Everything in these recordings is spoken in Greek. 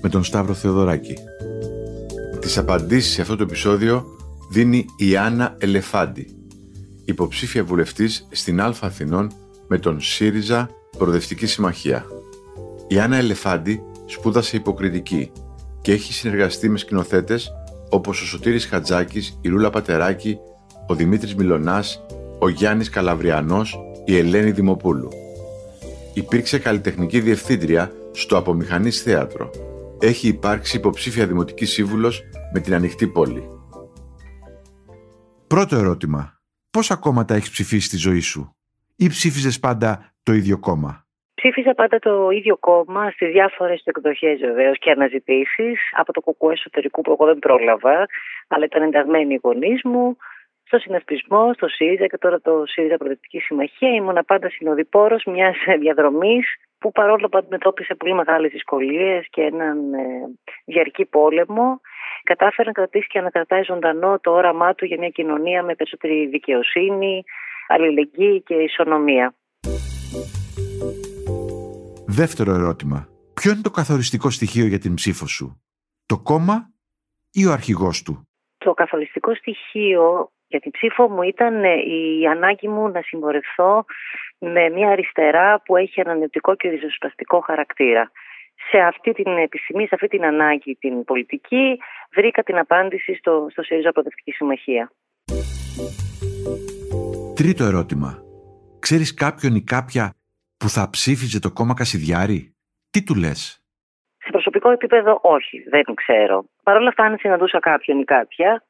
με τον Σταύρο Θεοδωράκη. Τις απαντήσεις σε αυτό το επεισόδιο δίνει η Άννα Ελεφάντη, υποψήφια βουλευτής στην Α Αθηνών με τον ΣΥΡΙΖΑ Προοδευτική Συμμαχία. Η Άννα Ελεφάντη σπούδασε υποκριτική και έχει συνεργαστεί με σκηνοθέτες όπως ο Σωτήρης Χατζάκης, η Ρούλα Πατεράκη, ο Δημήτρης Μιλωνάς, ο Γιάννης Καλαβριανός, η Ελένη Δημοπούλου. Υπήρξε καλλιτεχνική διευθύντρια στο Απομηχανής Θέατρο έχει υπάρξει υποψήφια δημοτικής σύμβουλος με την ανοιχτή πόλη. Πρώτο ερώτημα. Πόσα κόμματα έχεις ψηφίσει στη ζωή σου; Ή ψήφιζες πάντα το ίδιο κόμμα; Ψήφιζα πάντα το ίδιο κόμμα στις διάφορες εκδοχές βεβαίως και αναζητήσεις από το κουκού εσωτερικού που εγώ δεν πρόλαβα, αλλά ήταν ενταγμένοι οι γονείς μου, στο συνασπισμό, στο ΣΥΡΙΖΑ και τώρα το ΣΥΡΙΖΑ Προοδευτική Συμμαχία. Ήμουν πάντα συνοδοιπόρος μιας διαδρομής που παρόλο που αντιμετώπισε πολύ μεγάλες δυσκολίες και έναν ε, διαρκή πόλεμο, κατάφερε να κρατήσει και να κρατάει ζωντανό το όραμά του για μια κοινωνία με περισσότερη δικαιοσύνη, αλληλεγγύη και ισονομία. Δεύτερο ερώτημα. Ποιο είναι το καθοριστικό στοιχείο για την ψήφο σου, το κόμμα ή ο αρχηγός του; Το καθοριστικό στοιχείο για την ψήφο μου ήταν ε, η ανάγκη μου να συμπορευθώ με μια αριστερά που έχει ανανεωτικό και ριζοσπαστικό χαρακτήρα. Σε αυτή την επισημή, σε αυτή την ανάγκη την πολιτική, βρήκα την απάντηση στο, στο ΣΥΡΙΖΑ Προοδευτική Συμμαχία. Τρίτο ερώτημα. Ξέρεις κάποιον ή κάποια που θα ψήφιζε το κόμμα Κασιδιάρη; Τι του λες; Σε προσωπικό επίπεδο όχι, δεν ξέρω. Παρ' όλα αυτά αν συναντούσα κάποιον ή κάποια,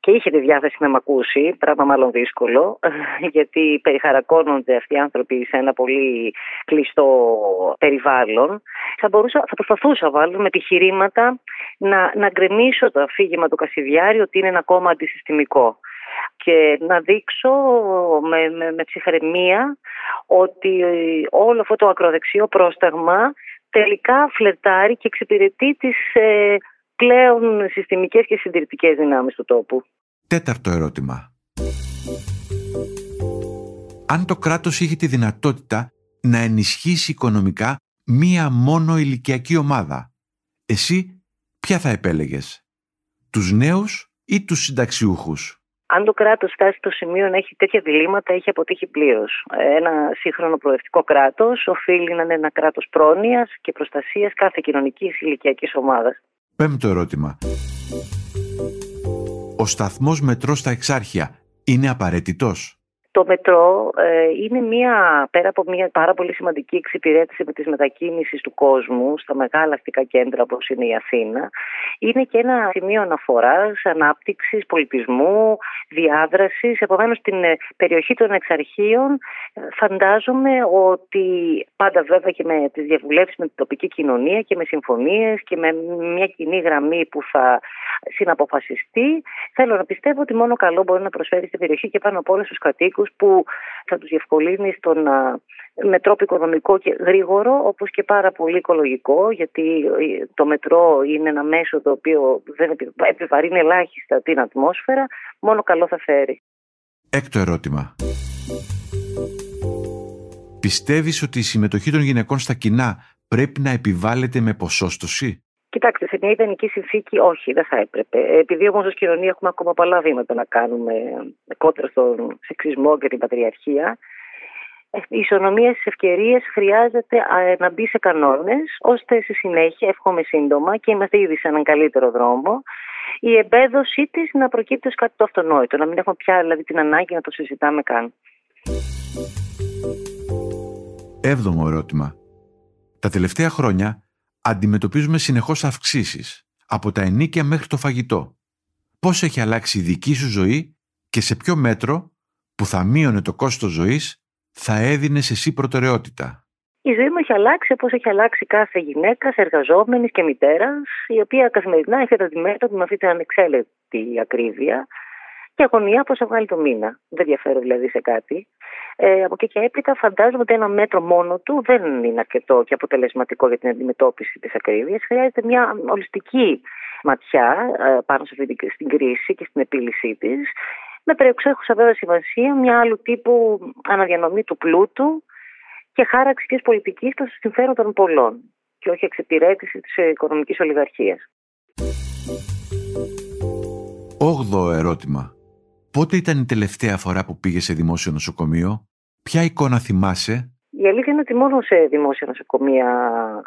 και είχε τη διάθεση να με ακούσει, πράγμα μάλλον δύσκολο, γιατί περιχαρακώνονται αυτοί οι άνθρωποι σε ένα πολύ κλειστό περιβάλλον. Θα, μπορούσα, θα προσπαθούσα βάλω με επιχειρήματα να, να γκρεμίσω το αφήγημα του Κασιδιάρη ότι είναι ένα κόμμα αντισυστημικό και να δείξω με, με, με ψυχραιμία ότι όλο αυτό το ακροδεξιό πρόσταγμα τελικά φλερτάρει και εξυπηρετεί τις ε, πλέον συστημικές και συντηρητικές δυνάμεις του τόπου. Τέταρτο ερώτημα. Αν το κράτος είχε τη δυνατότητα να ενισχύσει οικονομικά μία μόνο ηλικιακή ομάδα, εσύ ποια θα επέλεγες, τους νέους ή τους συνταξιούχους; Αν το κράτος φτάσει στο σημείο να έχει τέτοια διλήμματα, έχει αποτύχει πλήρως. Ένα σύγχρονο προοδευτικό κράτος οφείλει να είναι ένα κράτος πρόνοιας και προστασίας κάθε κοινωνικής ηλικιακής ομάδας. Πέμπτο ερώτημα. Ο σταθμός μετρό στα Εξάρχεια είναι απαραίτητος; Το μετρό ε, είναι μια, πέρα από μια πάρα πολύ σημαντική εξυπηρέτηση με τις μετακίνησεις του κόσμου στα μεγάλα αστικά κέντρα όπως είναι η Αθήνα, είναι και ένα σημείο αναφοράς, ανάπτυξης, πολιτισμού, διάδρασης. Επομένως, στην ε, περιοχή των εξαρχείων ε, φαντάζομαι ότι πάντα βέβαια και με τις διαβουλεύσεις με την τοπική κοινωνία και με συμφωνίες και με μια κοινή γραμμή που θα συναποφασιστεί, Θέλω να πιστεύω ότι μόνο καλό μπορεί να προσφέρει στην περιοχή και πάνω από όλα στους κατοίκου που θα τους διευκολύνει στο να με τρόπο οικονομικό και γρήγορο, όπως και πάρα πολύ οικολογικό, γιατί το μετρό είναι ένα μέσο το οποίο δεν επιβαρύνει ελάχιστα την ατμόσφαιρα, μόνο καλό θα φέρει. Έκτο ερώτημα. Πιστεύεις ότι η συμμετοχή των γυναικών στα κοινά πρέπει να επιβάλλεται με ποσόστοση; Κοιτάξτε, σε μια ιδανική συνθήκη όχι, δεν θα έπρεπε. Επειδή όμως ως κοινωνία έχουμε ακόμα πολλά βήματα να κάνουμε κόντρα στον σεξισμό και την πατριαρχία, η ισονομία στι ευκαιρίες χρειάζεται να μπει σε κανόνες, ώστε στη συνέχεια, εύχομαι σύντομα και είμαστε ήδη σε έναν καλύτερο δρόμο, η εμπέδωσή της να προκύπτει ως κάτι το αυτονόητο, να μην έχουμε πια δηλαδή, την ανάγκη να το συζητάμε καν. Έβδομο ερώτημα. Τα τελευταία χρόνια αντιμετωπίζουμε συνεχώς αυξήσεις, από τα ενίκια μέχρι το φαγητό. Πώς έχει αλλάξει η δική σου ζωή και σε ποιο μέτρο που θα μείωνε το κόστος ζωής θα έδινες εσύ προτεραιότητα; Η ζωή μου έχει αλλάξει όπως έχει αλλάξει κάθε γυναίκα, εργαζόμενης και μητέρας, η οποία καθημερινά έχει αντιμέτωπη με αυτή την ανεξέλεκτη ακρίβεια και αγωνία πώ θα βγάλει το μήνα. Δεν διαφέρω δηλαδή σε κάτι. Ε, από εκεί και έπειτα φαντάζομαι ότι ένα μέτρο μόνο του δεν είναι αρκετό και αποτελεσματικό για την αντιμετώπιση της ακρίβειας. Χρειάζεται μια ολιστική ματιά ε, πάνω σε αυτή την κρίση και στην επίλυσή της. Με περιοξέχουσα βέβαια σημασία μια άλλου τύπου αναδιανομή του πλούτου και χάραξη της πολιτικής προς το συμφέρον των πολλών και όχι εξυπηρέτηση της οικονομικής ολιγαρχίας. Όγδοο ερώτημα. Πότε ήταν η τελευταία φορά που πήγες σε δημόσιο νοσοκομείο, ποια εικόνα θυμάσαι; Η αλήθεια είναι ότι μόνο σε δημόσια νοσοκομεία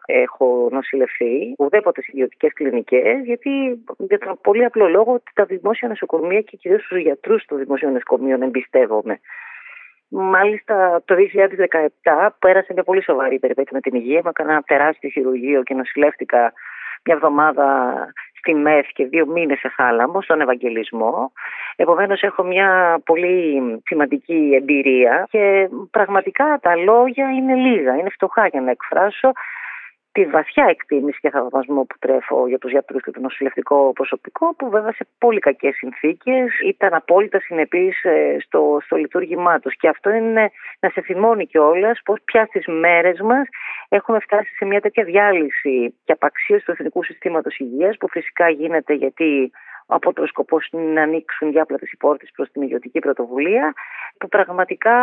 έχω νοσηλευθεί, ουδέποτε σε ιδιωτικές κλινικές, γιατί για τον πολύ απλό λόγο ότι τα δημόσια νοσοκομεία και κυρίως τους γιατρούς των δημοσίων νοσοκομείων εμπιστεύομαι. Μάλιστα το 2017 πέρασε μια πολύ σοβαρή περιπέτεια με την υγεία. Μου έκανα ένα τεράστιο χειρουργείο και νοσηλεύτηκα μια εβδομάδα στη ΜΕΘ και δύο μήνες σε θάλαμο, στον Ευαγγελισμό. Επομένως έχω μια πολύ σημαντική εμπειρία και πραγματικά τα λόγια είναι λίγα, είναι φτωχά για να εκφράσω τη βαθιά εκτίμηση και θαυμασμό που τρέφω για τους γιατρούς και το νοσηλευτικό προσωπικό που βέβαια σε πολύ κακές συνθήκες ήταν απόλυτα συνεπείς ε, στο, στο λειτουργήμά τους και αυτό είναι να σε θυμώνει κιόλας πως πια στις μέρες μας έχουμε φτάσει σε μια τέτοια διάλυση και απαξίωση του εθνικού συστήματος υγείας που φυσικά γίνεται γιατί από το σκοπό να ανοίξουν διάπλατε οι πόρτες προς την ιδιωτική πρωτοβουλία, που πραγματικά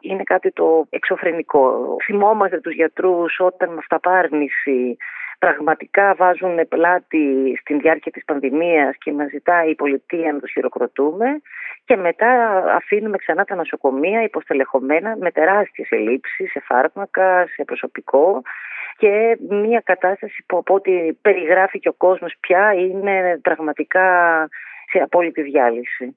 είναι κάτι το εξωφρενικό. Θυμόμαστε τους γιατρούς όταν με αυταπάρνηση πραγματικά βάζουν πλάτη στην διάρκεια της πανδημίας και μας ζητάει η πολιτεία να τους χειροκροτούμε και μετά αφήνουμε ξανά τα νοσοκομεία υποστελεχωμένα με τεράστιες ελλείψεις σε φάρμακα, σε προσωπικό και μια κατάσταση που από ό,τι περιγράφει και ο κόσμος πια είναι πραγματικά σε απόλυτη διάλυση.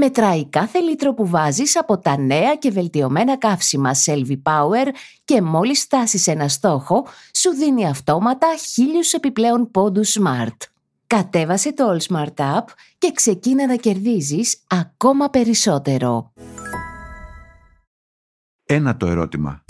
μετράει κάθε λίτρο που βάζεις από τα νέα και βελτιωμένα καύσιμα Selvi Power και μόλις φτάσεις ένα στόχο, σου δίνει αυτόματα χίλιους επιπλέον πόντους Smart. Κατέβασε το All Smart App και ξεκίνα να κερδίζεις ακόμα περισσότερο. Ένα το ερώτημα.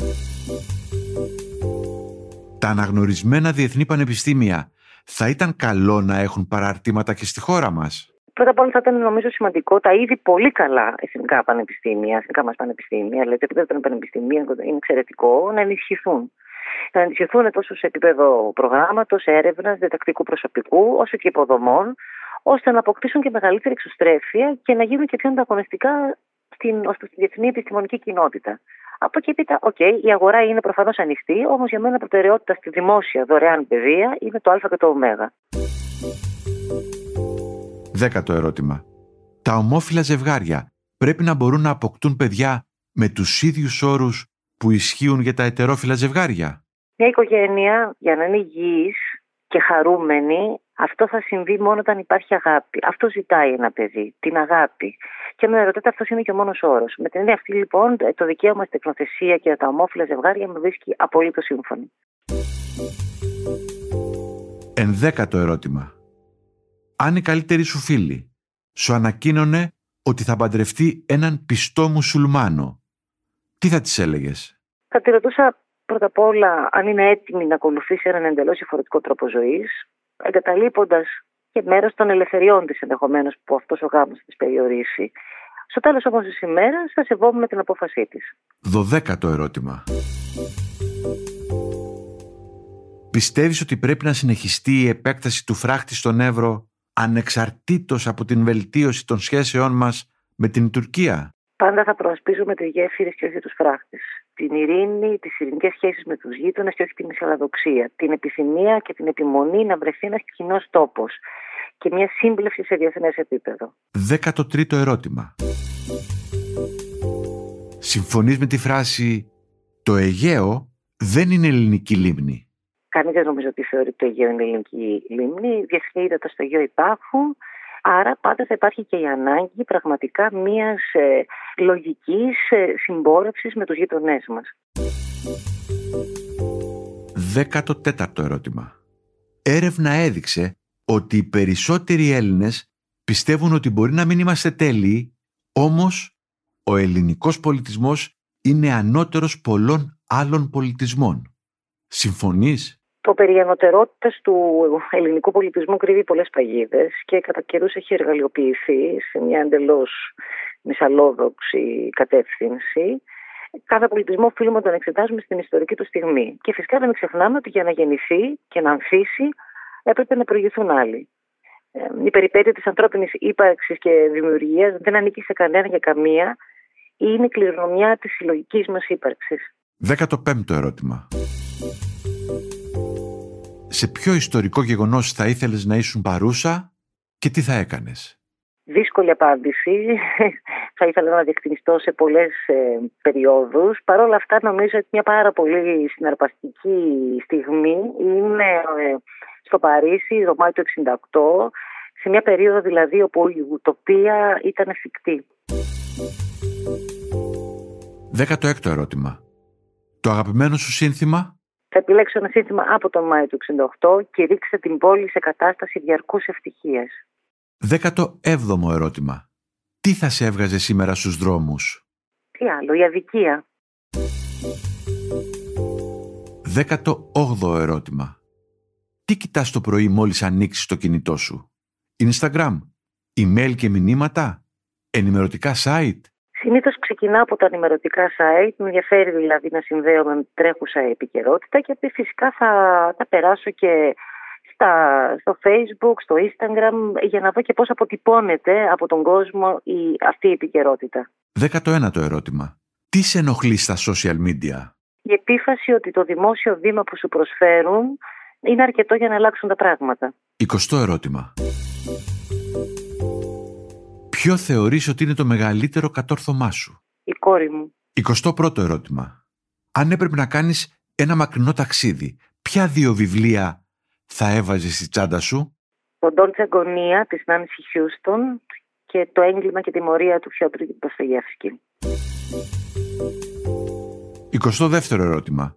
Τα αναγνωρισμένα διεθνή πανεπιστήμια θα ήταν καλό να έχουν παραρτήματα και στη χώρα μας; Πρώτα απ' όλα θα ήταν νομίζω σημαντικό τα ήδη πολύ καλά εθνικά πανεπιστήμια, εθνικά μας πανεπιστήμια, δηλαδή το επίπεδο των πανεπιστήμιων είναι εξαιρετικό, να ενισχυθούν. Να ενισχυθούν τόσο σε επίπεδο προγράμματος, έρευνας, διδακτικού προσωπικού, όσο και υποδομών, ώστε να αποκτήσουν και μεγαλύτερη εξωστρέφεια και να γίνουν και πιο ανταγωνιστικά στην, στην διεθνή επιστημονική κοινότητα. Από εκεί έπειτα, OK, okay, η αγορά είναι προφανώς ανοιχτή, όμως για μένα προτεραιότητα στη δημόσια δωρεάν παιδεία είναι το Α και το Ω. Δέκατο ερώτημα. Τα ομόφυλα ζευγάρια πρέπει να μπορούν να αποκτούν παιδιά με τους ίδιους όρους που ισχύουν για τα ετερόφυλα ζευγάρια; Μια οικογένεια για να είναι υγιής και χαρούμενη αυτό θα συμβεί μόνο όταν υπάρχει αγάπη. Αυτό ζητάει ένα παιδί, την αγάπη. Και με ρωτάτε, αυτός είναι και ο μόνος όρος. Με την έννοια αυτή, λοιπόν, το δικαίωμα στην τεκνοθεσία και τα ομόφυλα ζευγάρια με βρίσκει απολύτως σύμφωνη. Ενδέκατο ερώτημα. Αν η καλύτερη σου φίλη σου ανακοίνωνε ότι θα παντρευτεί έναν πιστό μουσουλμάνο, τι θα της έλεγες; Θα τη ρωτούσα πρώτα απ' όλα αν είναι έτοιμη να ακολουθήσει έναν εντελώς διαφορετικό τρόπο ζωής, εγκαταλείποντας και μέρος των ελευθεριών της ενδεχομένως που αυτός ο γάμος της περιορίσει. Στο τέλος όμως της ημέρας θα σεβόμουν την απόφασή της. Δωδέκατο ερώτημα. Πιστεύεις ότι πρέπει να συνεχιστεί η επέκταση του φράχτη στον Εύρο ανεξαρτήτως από την βελτίωση των σχέσεών μας με την Τουρκία. Πάντα θα προασπίζουμε τι γέφυρε και όχι τους φράχτες. Την ειρήνη, τις ειρηνικές σχέσεις με τους γείτονες και όχι την ισαλαδοξία. Την επιθυμία και την επιμονή να βρεθεί ένας κοινός τόπος και μια σύμπλευση σε διεθνές επίπεδο. 13ο ερώτημα. Συμφωνείς με τη φράση «Το Αιγαίο δεν είναι ελληνική λίμνη». Κανείς δεν νομίζω ότι θεωρεί ότι το Αιγαίο είναι ελληνική λίμνη. Διεθνή ύδατα στο Αιγαίο υπάρχουν. Άρα πάντα θα υπάρχει και η ανάγκη πραγματικά μιας ε, λογικής ε, συμπόρευσης με τους γείτονές μας. 14ο ερώτημα. Έρευνα έδειξε ότι οι περισσότεροι Έλληνες πιστεύουν ότι μπορεί να μην είμαστε τέλειοι, όμως ο ελληνικός πολιτισμός είναι ανώτερος πολλών άλλων πολιτισμών. Συμφωνείς; Το περί του ελληνικού πολιτισμού κρύβει πολλές παγίδες και κατά καιρούς έχει εργαλειοποιηθεί σε μια εντελώς μισαλόδοξη κατεύθυνση. Κάθε πολιτισμό οφείλουμε να τον εξετάζουμε στην ιστορική του στιγμή. Και φυσικά δεν ξεχνάμε ότι για να γεννηθεί και να ανθίσει έπρεπε να προηγηθούν άλλοι. Ε, η περιπέτεια της ανθρώπινης ύπαρξης και δημιουργίας δεν ανήκει σε κανένα και καμία ή είναι κληρονομιά της συλλογικής μας ύπαρξης. 15ο ερώτημα σε ποιο ιστορικό γεγονός θα ήθελες να ήσουν παρούσα και τι θα έκανες; Δύσκολη απάντηση. θα ήθελα να διεκτηνιστώ σε πολλές ε, περιόδους. Παρ' όλα αυτά νομίζω ότι μια πάρα πολύ συναρπαστική στιγμή είναι ε, στο Παρίσι, το Μάιο του 1968, σε μια περίοδο δηλαδή όπου η ουτοπία ήταν εφικτή. 16ο ερώτημα. Το αγαπημένο σου σύνθημα; Θα επιλέξω ένα σύνθημα από τον Μάιο του 1968 και ρίξε την πόλη σε κατάσταση διαρκούς ευτυχίας. 17ο ερώτημα. Τι θα σε έβγαζε σήμερα στους δρόμους; Τι άλλο, η αδικία. 18ο ερώτημα. Τι κοιτάς το πρωί μόλις ανοίξεις το κινητό σου; Instagram, email και μηνύματα, ενημερωτικά site, Συνήθως ξεκινάω από τα ενημερωτικά site, με ενδιαφέρει δηλαδή να συνδέω με τρέχουσα επικαιρότητα και φυσικά θα, θα περάσω και στα, στο facebook, στο instagram για να δω και πώς αποτυπώνεται από τον κόσμο η, αυτή η επικαιρότητα. 19ο ερώτημα. Τι σε ενοχλεί στα social media? Η επίφαση ότι το δημόσιο βήμα που σου προσφέρουν είναι αρκετό για να αλλάξουν τα πράγματα. 20ο ερώτημα. Ποιο θεωρείς ότι είναι το μεγαλύτερο κατόρθωμά σου; Η κόρη μου. 21ο ερώτημα. Αν έπρεπε να κάνεις ένα μακρινό ταξίδι, ποια δύο βιβλία θα έβαζες στη τσάντα σου; Το Ντόλτσε Αγκονία της Νάνση Χιούστον και το έγκλημα και τιμωρία του Φιότρου Ντοστογεύσκη. 22ο ερώτημα.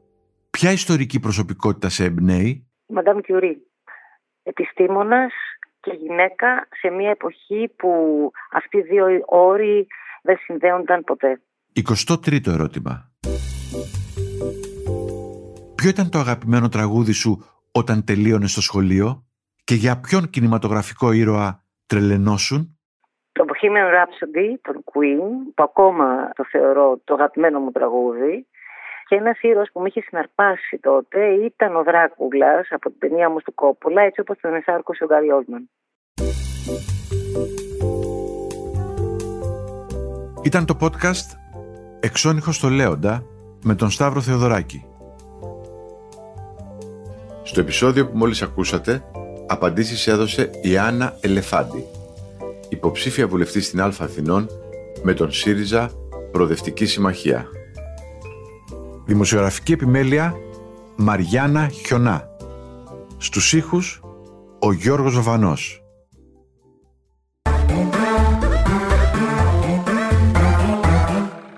Ποια ιστορική προσωπικότητα σε εμπνέει; Μαντάμ Κιουρί. Επιστήμονας, και γυναίκα σε μια εποχή που αυτοί οι δύο όροι δεν συνδέονταν ποτέ. 23ο ερώτημα. Ποιο ήταν το αγαπημένο τραγούδι σου όταν τελείωνες στο σχολείο και για ποιον κινηματογραφικό ήρωα τρελενώσουν; Το Bohemian Rhapsody, τον Queen, που ακόμα το θεωρώ το αγαπημένο μου τραγούδι και ένας ήρωας που με είχε συναρπάσει τότε ήταν ο Δράκουλας από την ταινία μου του Κόπολα, έτσι όπως τον ενσάρκωσε ο Γκάρι Όλμαν. Ήταν το podcast Εξώνυχο στο Λέοντα με τον Σταύρο Θεοδωράκη. Στο επεισόδιο που μόλις ακούσατε, απαντήσεις έδωσε η Άννα Ελεφάντη, υποψήφια βουλευτής στην Αλφα Αθηνών με τον ΣΥΡΙΖΑ Προοδευτική Συμμαχία. Δημοσιογραφική επιμέλεια Μαριάννα Χιονά. Στους ήχους ο Γιώργος Βαβανός.